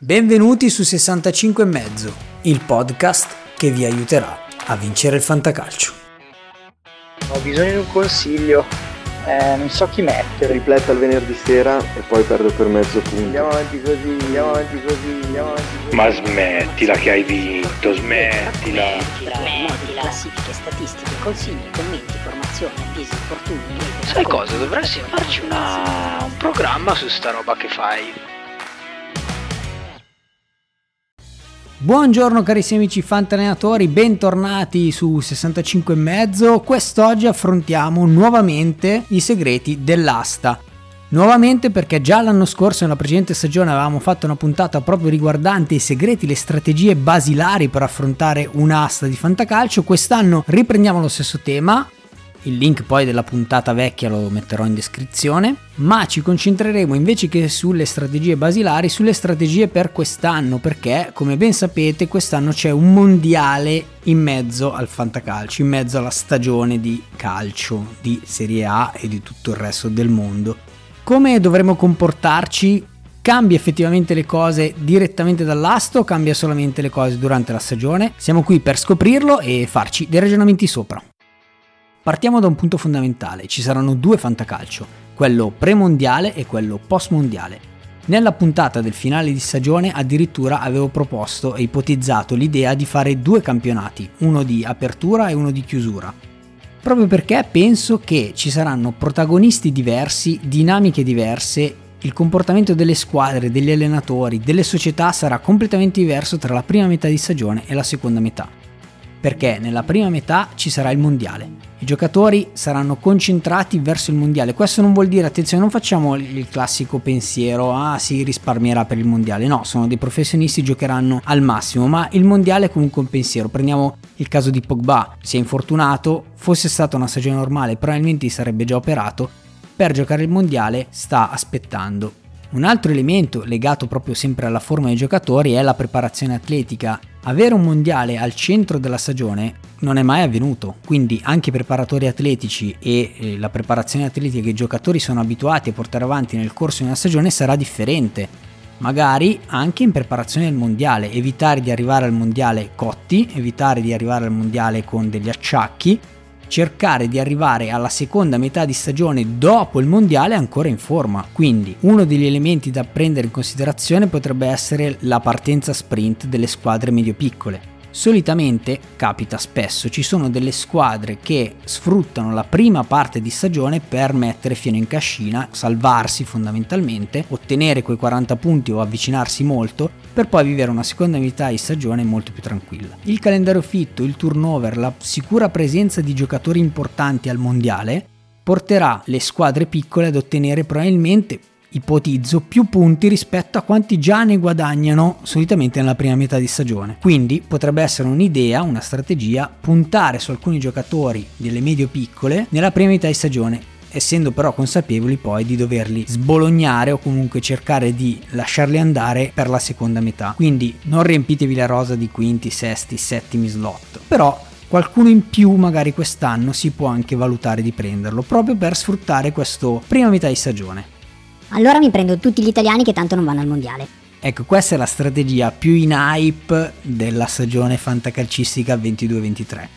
Benvenuti su 65 e mezzo, il podcast che vi aiuterà a vincere il fantacalcio. Ho bisogno di un consiglio, eh, non so chi mettere. Ripletta il venerdì sera e poi perdo per mezzo punto. Andiamo avanti così, andiamo avanti così, andiamo avanti così. Ma smettila che hai vinto, smettila. Smettila. Classifiche, statistiche, consigli, commenti, formazione, avvisi, infortuni. Sai cosa? Dovresti farci una... un programma su sta roba che fai. Buongiorno carissimi amici fantallenatori, bentornati su 65 e mezzo. Quest'oggi affrontiamo nuovamente i segreti dell'asta. Nuovamente perché già l'anno scorso nella precedente stagione avevamo fatto una puntata proprio riguardante i segreti, le strategie basilari per affrontare un'asta di fantacalcio. Quest'anno riprendiamo lo stesso tema, il link poi della puntata vecchia lo metterò in descrizione, ma ci concentreremo invece che sulle strategie basilari, sulle strategie per quest'anno, perché come ben sapete quest'anno c'è un mondiale in mezzo al fantacalcio, in mezzo alla stagione di calcio, di Serie A e di tutto il resto del mondo. Come dovremo comportarci? Cambia effettivamente le cose direttamente dall'asto o cambia solamente le cose durante la stagione? Siamo qui per scoprirlo e farci dei ragionamenti sopra. Partiamo da un punto fondamentale, ci saranno due fantacalcio, quello premondiale e quello postmondiale. Nella puntata del finale di stagione addirittura avevo proposto e ipotizzato l'idea di fare due campionati, uno di apertura e uno di chiusura. Proprio perché penso che ci saranno protagonisti diversi, dinamiche diverse, il comportamento delle squadre, degli allenatori, delle società sarà completamente diverso tra la prima metà di stagione e la seconda metà perché nella prima metà ci sarà il mondiale. I giocatori saranno concentrati verso il mondiale. Questo non vuol dire, attenzione, non facciamo il classico pensiero, ah si risparmierà per il mondiale. No, sono dei professionisti, giocheranno al massimo, ma il mondiale è comunque un pensiero. Prendiamo il caso di Pogba, si è infortunato, fosse stata una stagione normale, probabilmente sarebbe già operato. Per giocare il mondiale sta aspettando. Un altro elemento legato proprio sempre alla forma dei giocatori è la preparazione atletica avere un mondiale al centro della stagione non è mai avvenuto, quindi anche i preparatori atletici e eh, la preparazione atletica che i giocatori sono abituati a portare avanti nel corso di una stagione sarà differente. Magari anche in preparazione del mondiale, evitare di arrivare al mondiale cotti, evitare di arrivare al mondiale con degli acciacchi cercare di arrivare alla seconda metà di stagione dopo il mondiale ancora in forma. Quindi uno degli elementi da prendere in considerazione potrebbe essere la partenza sprint delle squadre medio-piccole. Solitamente, capita spesso, ci sono delle squadre che sfruttano la prima parte di stagione per mettere fieno in cascina, salvarsi fondamentalmente, ottenere quei 40 punti o avvicinarsi molto, per poi vivere una seconda metà di stagione molto più tranquilla. Il calendario fitto, il turnover, la sicura presenza di giocatori importanti al mondiale porterà le squadre piccole ad ottenere probabilmente ipotizzo più punti rispetto a quanti già ne guadagnano solitamente nella prima metà di stagione. Quindi potrebbe essere un'idea, una strategia, puntare su alcuni giocatori delle medio-piccole nella prima metà di stagione essendo però consapevoli poi di doverli sbolognare o comunque cercare di lasciarli andare per la seconda metà. Quindi non riempitevi la rosa di quinti, sesti, settimi slot, però qualcuno in più magari quest'anno si può anche valutare di prenderlo proprio per sfruttare questa prima metà di stagione. Allora mi prendo tutti gli italiani che tanto non vanno al mondiale. Ecco, questa è la strategia più in hype della stagione fantacalcistica 22-23.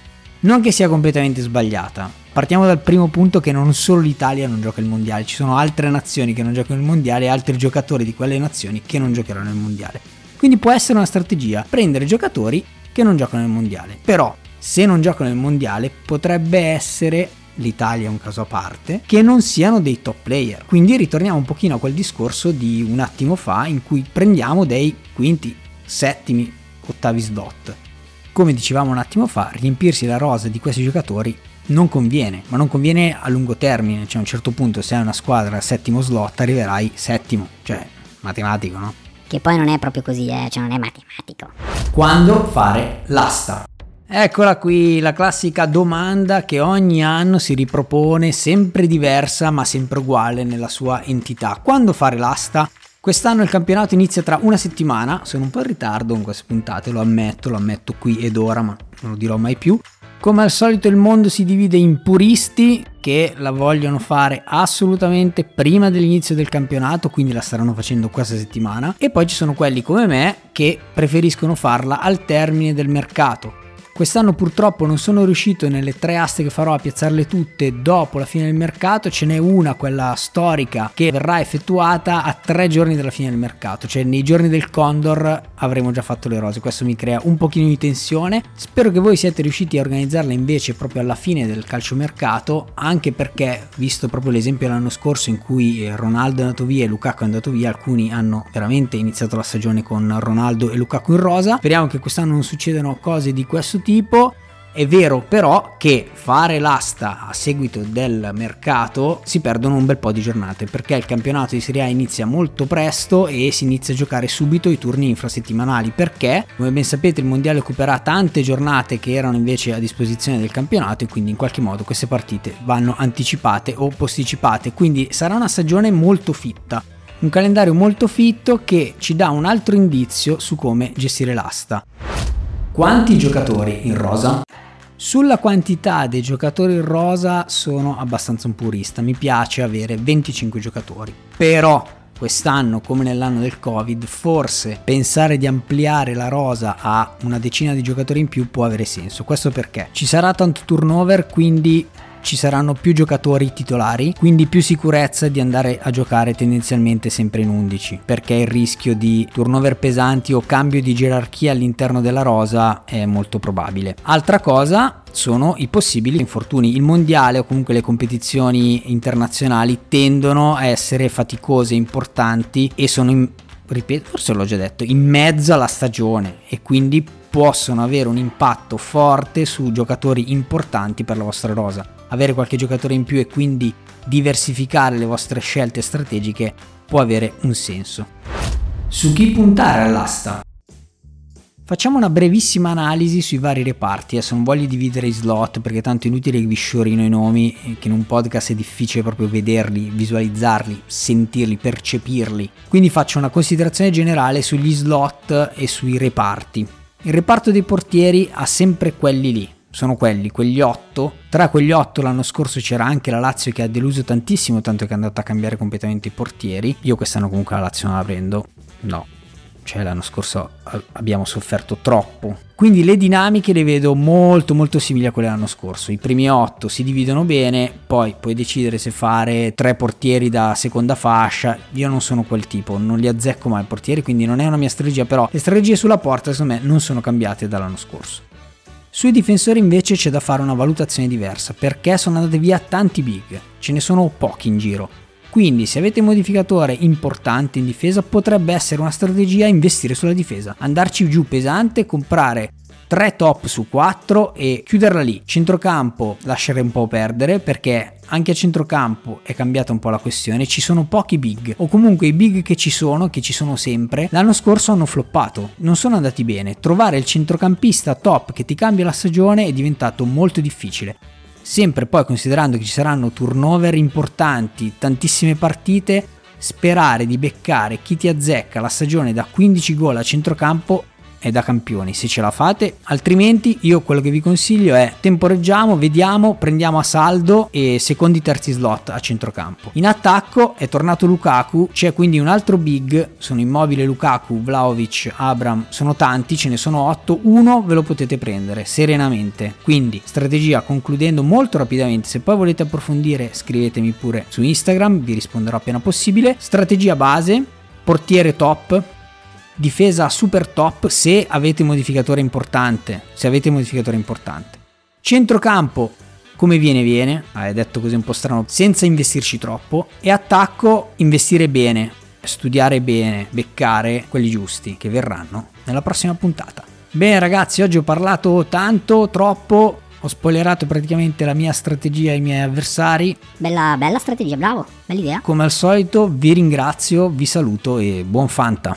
Non che sia completamente sbagliata. Partiamo dal primo punto che non solo l'Italia non gioca il mondiale, ci sono altre nazioni che non giocano il mondiale e altri giocatori di quelle nazioni che non giocheranno il mondiale. Quindi può essere una strategia prendere giocatori che non giocano nel mondiale. Però se non giocano nel mondiale potrebbe essere l'Italia è un caso a parte, che non siano dei top player. Quindi ritorniamo un pochino a quel discorso di un attimo fa in cui prendiamo dei quinti, settimi, ottavi slot. Come dicevamo un attimo fa, riempirsi la rosa di questi giocatori non conviene, ma non conviene a lungo termine, cioè a un certo punto se hai una squadra al settimo slot arriverai settimo, cioè matematico, no? Che poi non è proprio così, eh, cioè non è matematico. Quando fare l'asta? Eccola qui la classica domanda che ogni anno si ripropone, sempre diversa ma sempre uguale nella sua entità. Quando fare l'asta? Quest'anno il campionato inizia tra una settimana, sono un po' in ritardo con queste puntate, lo ammetto, lo ammetto qui ed ora, ma non lo dirò mai più. Come al solito il mondo si divide in puristi che la vogliono fare assolutamente prima dell'inizio del campionato, quindi la staranno facendo questa settimana, e poi ci sono quelli come me che preferiscono farla al termine del mercato. Quest'anno purtroppo non sono riuscito nelle tre aste che farò a piazzarle tutte dopo la fine del mercato, ce n'è una, quella storica, che verrà effettuata a tre giorni dalla fine del mercato, cioè nei giorni del Condor avremo già fatto le rose, questo mi crea un pochino di tensione. Spero che voi siate riusciti a organizzarla invece proprio alla fine del calciomercato, anche perché visto proprio l'esempio dell'anno scorso in cui Ronaldo è andato via e Lukaku è andato via, alcuni hanno veramente iniziato la stagione con Ronaldo e Lukaku in rosa. Speriamo che quest'anno non succedano cose di questo tipo. È vero però che fare l'asta a seguito del mercato si perdono un bel po' di giornate perché il campionato di Serie A inizia molto presto e si inizia a giocare subito i turni infrasettimanali perché come ben sapete il mondiale occuperà tante giornate che erano invece a disposizione del campionato e quindi in qualche modo queste partite vanno anticipate o posticipate quindi sarà una stagione molto fitta un calendario molto fitto che ci dà un altro indizio su come gestire l'asta. Quanti giocatori in rosa? Sulla quantità dei giocatori in rosa sono abbastanza un purista, mi piace avere 25 giocatori. Però quest'anno, come nell'anno del Covid, forse pensare di ampliare la rosa a una decina di giocatori in più può avere senso. Questo perché ci sarà tanto turnover, quindi ci saranno più giocatori titolari, quindi più sicurezza di andare a giocare tendenzialmente sempre in 11, perché il rischio di turnover pesanti o cambio di gerarchia all'interno della rosa è molto probabile. Altra cosa sono i possibili infortuni. Il mondiale o comunque le competizioni internazionali tendono a essere faticose, importanti e sono in, ripeto, forse l'ho già detto, in mezzo alla stagione e quindi possono avere un impatto forte su giocatori importanti per la vostra rosa avere qualche giocatore in più e quindi diversificare le vostre scelte strategiche può avere un senso. Su chi puntare all'asta? Facciamo una brevissima analisi sui vari reparti, adesso non voglio dividere i slot perché tanto è inutile che vi sciorino i nomi, che in un podcast è difficile proprio vederli, visualizzarli, sentirli, percepirli. Quindi faccio una considerazione generale sugli slot e sui reparti. Il reparto dei portieri ha sempre quelli lì, sono quelli, quegli otto. Tra quegli otto l'anno scorso c'era anche la Lazio che ha deluso tantissimo, tanto che è andata a cambiare completamente i portieri. Io quest'anno comunque la Lazio non la prendo. No. Cioè l'anno scorso abbiamo sofferto troppo. Quindi le dinamiche le vedo molto molto simili a quelle dell'anno scorso. I primi otto si dividono bene, poi puoi decidere se fare tre portieri da seconda fascia. Io non sono quel tipo, non li azzecco mai i portieri, quindi non è una mia strategia, però le strategie sulla porta secondo me non sono cambiate dall'anno scorso. Sui difensori invece c'è da fare una valutazione diversa perché sono andati via tanti big, ce ne sono pochi in giro. Quindi se avete un modificatore importante in difesa potrebbe essere una strategia investire sulla difesa, andarci giù pesante, comprare 3 top su 4 e chiuderla lì. Centrocampo lascerei un po' perdere perché anche a centrocampo è cambiata un po' la questione, ci sono pochi big o comunque i big che ci sono, che ci sono sempre, l'anno scorso hanno floppato, non sono andati bene. Trovare il centrocampista top che ti cambia la stagione è diventato molto difficile. Sempre poi considerando che ci saranno turnover importanti, tantissime partite, sperare di beccare chi ti azzecca la stagione da 15 gol a centrocampo è da campioni se ce la fate. Altrimenti io quello che vi consiglio è temporeggiamo vediamo prendiamo a saldo e secondi terzi slot a centrocampo. In attacco è tornato Lukaku c'è quindi un altro big sono immobile Lukaku Vlaovic Abram sono tanti ce ne sono 8 uno ve lo potete prendere serenamente. Quindi strategia concludendo molto rapidamente se poi volete approfondire scrivetemi pure su Instagram vi risponderò appena possibile. Strategia base portiere top difesa super top se avete modificatore importante, se avete modificatore importante. Centrocampo come viene viene, hai detto così un po' strano, senza investirci troppo e attacco investire bene, studiare bene, beccare quelli giusti che verranno nella prossima puntata. Bene ragazzi, oggi ho parlato tanto, troppo, ho spoilerato praticamente la mia strategia ai miei avversari. Bella, bella strategia, bravo, bella idea. Come al solito vi ringrazio, vi saluto e buon Fanta.